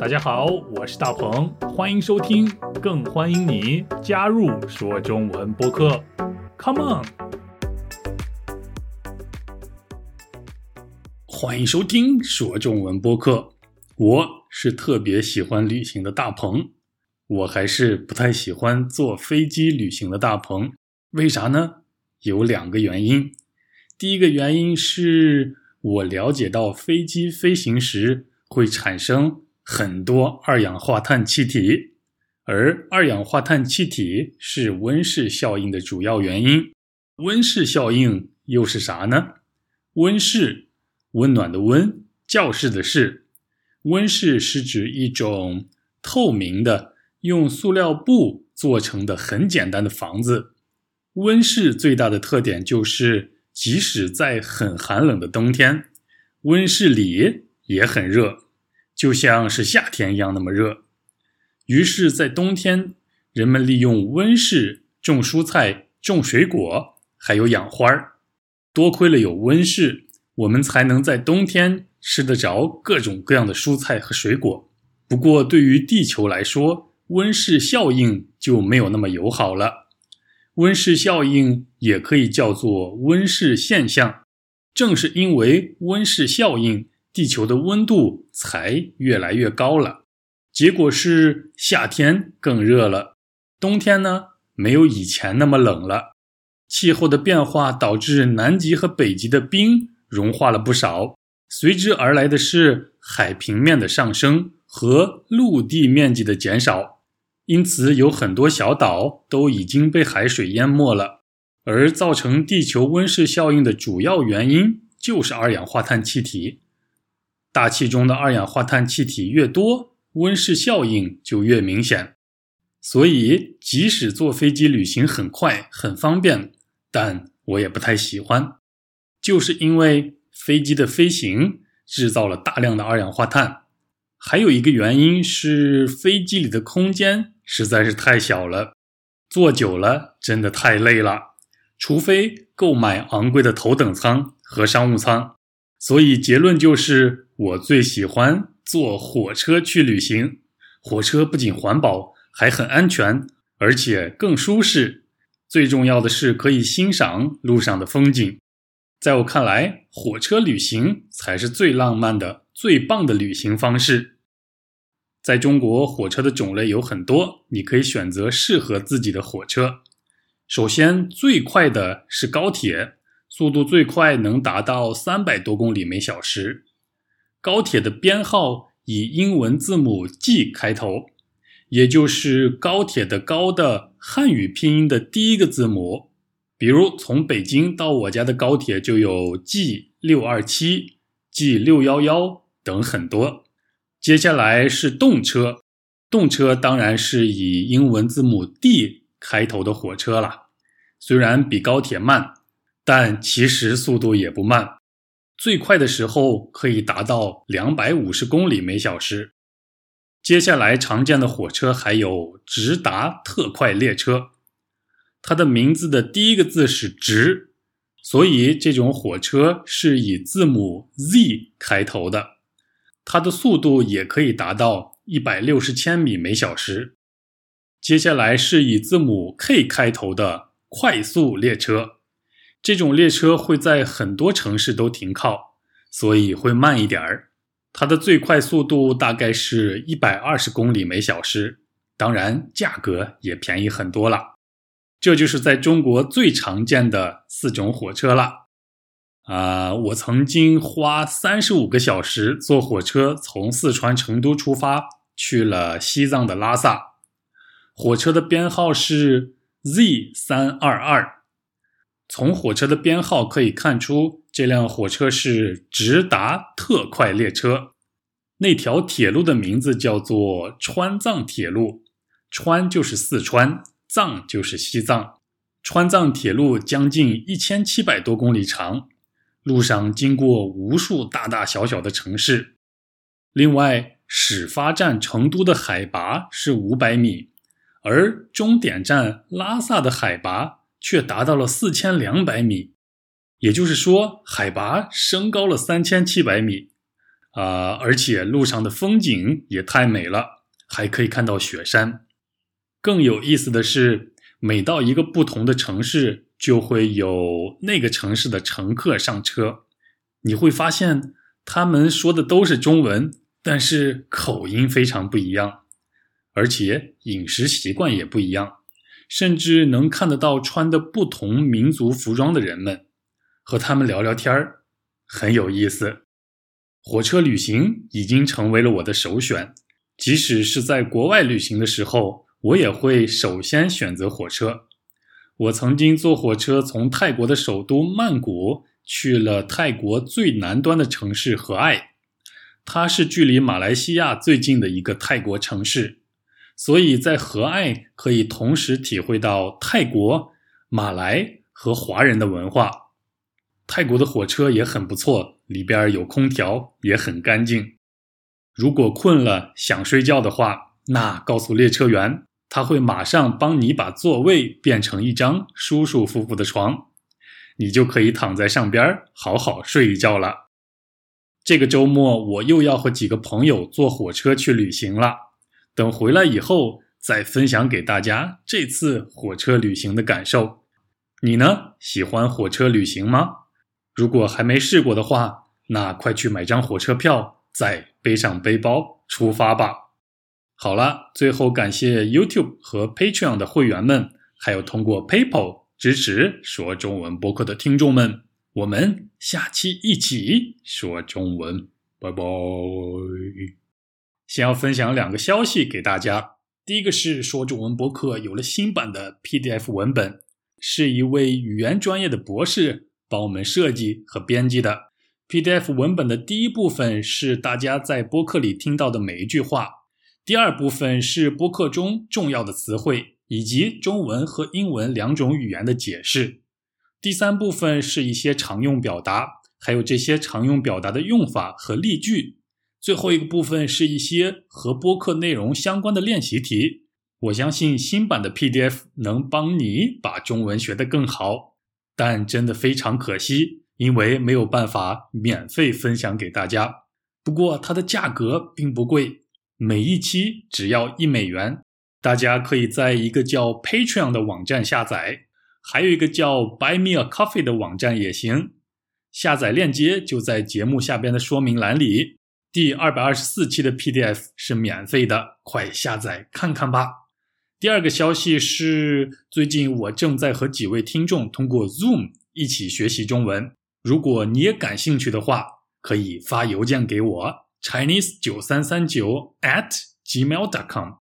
大家好，我是大鹏，欢迎收听，更欢迎你加入说中文播客。Come on！欢迎收听说中文播客。我是特别喜欢旅行的大鹏，我还是不太喜欢坐飞机旅行的大鹏。为啥呢？有两个原因。第一个原因是我了解到飞机飞行时会产生很多二氧化碳气体，而二氧化碳气体是温室效应的主要原因。温室效应又是啥呢？温室，温暖的温，教室的室。温室是指一种透明的、用塑料布做成的很简单的房子。温室最大的特点就是。即使在很寒冷的冬天，温室里也很热，就像是夏天一样那么热。于是，在冬天，人们利用温室种蔬菜、种水果，还有养花儿。多亏了有温室，我们才能在冬天吃得着各种各样的蔬菜和水果。不过，对于地球来说，温室效应就没有那么友好了。温室效应也可以叫做温室现象，正是因为温室效应，地球的温度才越来越高了。结果是夏天更热了，冬天呢没有以前那么冷了。气候的变化导致南极和北极的冰融化了不少，随之而来的是海平面的上升和陆地面积的减少。因此，有很多小岛都已经被海水淹没了，而造成地球温室效应的主要原因就是二氧化碳气体。大气中的二氧化碳气体越多，温室效应就越明显。所以，即使坐飞机旅行很快很方便，但我也不太喜欢，就是因为飞机的飞行制造了大量的二氧化碳。还有一个原因是飞机里的空间。实在是太小了，坐久了真的太累了。除非购买昂贵的头等舱和商务舱。所以结论就是，我最喜欢坐火车去旅行。火车不仅环保，还很安全，而且更舒适。最重要的是可以欣赏路上的风景。在我看来，火车旅行才是最浪漫的、最棒的旅行方式。在中国，火车的种类有很多，你可以选择适合自己的火车。首先，最快的是高铁，速度最快能达到三百多公里每小时。高铁的编号以英文字母 G 开头，也就是高铁的“高”的汉语拼音的第一个字母。比如，从北京到我家的高铁就有 G 六二七、G 六幺幺等很多。接下来是动车，动车当然是以英文字母 D 开头的火车了。虽然比高铁慢，但其实速度也不慢，最快的时候可以达到两百五十公里每小时。接下来常见的火车还有直达特快列车，它的名字的第一个字是“直”，所以这种火车是以字母 Z 开头的。它的速度也可以达到一百六十千米每小时。接下来是以字母 K 开头的快速列车，这种列车会在很多城市都停靠，所以会慢一点儿。它的最快速度大概是一百二十公里每小时，当然价格也便宜很多了。这就是在中国最常见的四种火车了。啊，我曾经花三十五个小时坐火车从四川成都出发，去了西藏的拉萨。火车的编号是 Z 三二二。从火车的编号可以看出，这辆火车是直达特快列车。那条铁路的名字叫做川藏铁路，川就是四川，藏就是西藏。川藏铁路将近一千七百多公里长。路上经过无数大大小小的城市，另外始发站成都的海拔是五百米，而终点站拉萨的海拔却达到了四千两百米，也就是说海拔升高了三千七百米。啊、而且路上的风景也太美了，还可以看到雪山。更有意思的是，每到一个不同的城市，就会有那个城市的乘客上车，你会发现他们说的都是中文，但是口音非常不一样，而且饮食习惯也不一样，甚至能看得到穿的不同民族服装的人们，和他们聊聊天儿，很有意思。火车旅行已经成为了我的首选，即使是在国外旅行的时候，我也会首先选择火车。我曾经坐火车从泰国的首都曼谷去了泰国最南端的城市和爱，它是距离马来西亚最近的一个泰国城市，所以在和爱可以同时体会到泰国、马来和华人的文化。泰国的火车也很不错，里边有空调，也很干净。如果困了想睡觉的话，那告诉列车员，他会马上帮你把座位变成一张舒舒服服的床，你就可以躺在上边好好睡一觉了。这个周末我又要和几个朋友坐火车去旅行了，等回来以后再分享给大家这次火车旅行的感受。你呢？喜欢火车旅行吗？如果还没试过的话，那快去买张火车票，再背上背包出发吧。好了，最后感谢 YouTube 和 Patreon 的会员们，还有通过 PayPal 支持说中文播客的听众们，我们下期一起说中文，拜拜。先要分享两个消息给大家，第一个是说中文播客有了新版的 PDF 文本，是一位语言专业的博士。帮我们设计和编辑的 PDF 文本的第一部分是大家在播客里听到的每一句话，第二部分是播客中重要的词汇以及中文和英文两种语言的解释，第三部分是一些常用表达，还有这些常用表达的用法和例句，最后一个部分是一些和播客内容相关的练习题。我相信新版的 PDF 能帮你把中文学得更好。但真的非常可惜，因为没有办法免费分享给大家。不过它的价格并不贵，每一期只要一美元。大家可以在一个叫 Patreon 的网站下载，还有一个叫 Buy Me a Coffee 的网站也行。下载链接就在节目下边的说明栏里。第二百二十四期的 PDF 是免费的，快下载看看吧。第二个消息是，最近我正在和几位听众通过 Zoom 一起学习中文。如果你也感兴趣的话，可以发邮件给我 chinese 九三三九 at gmail dot com，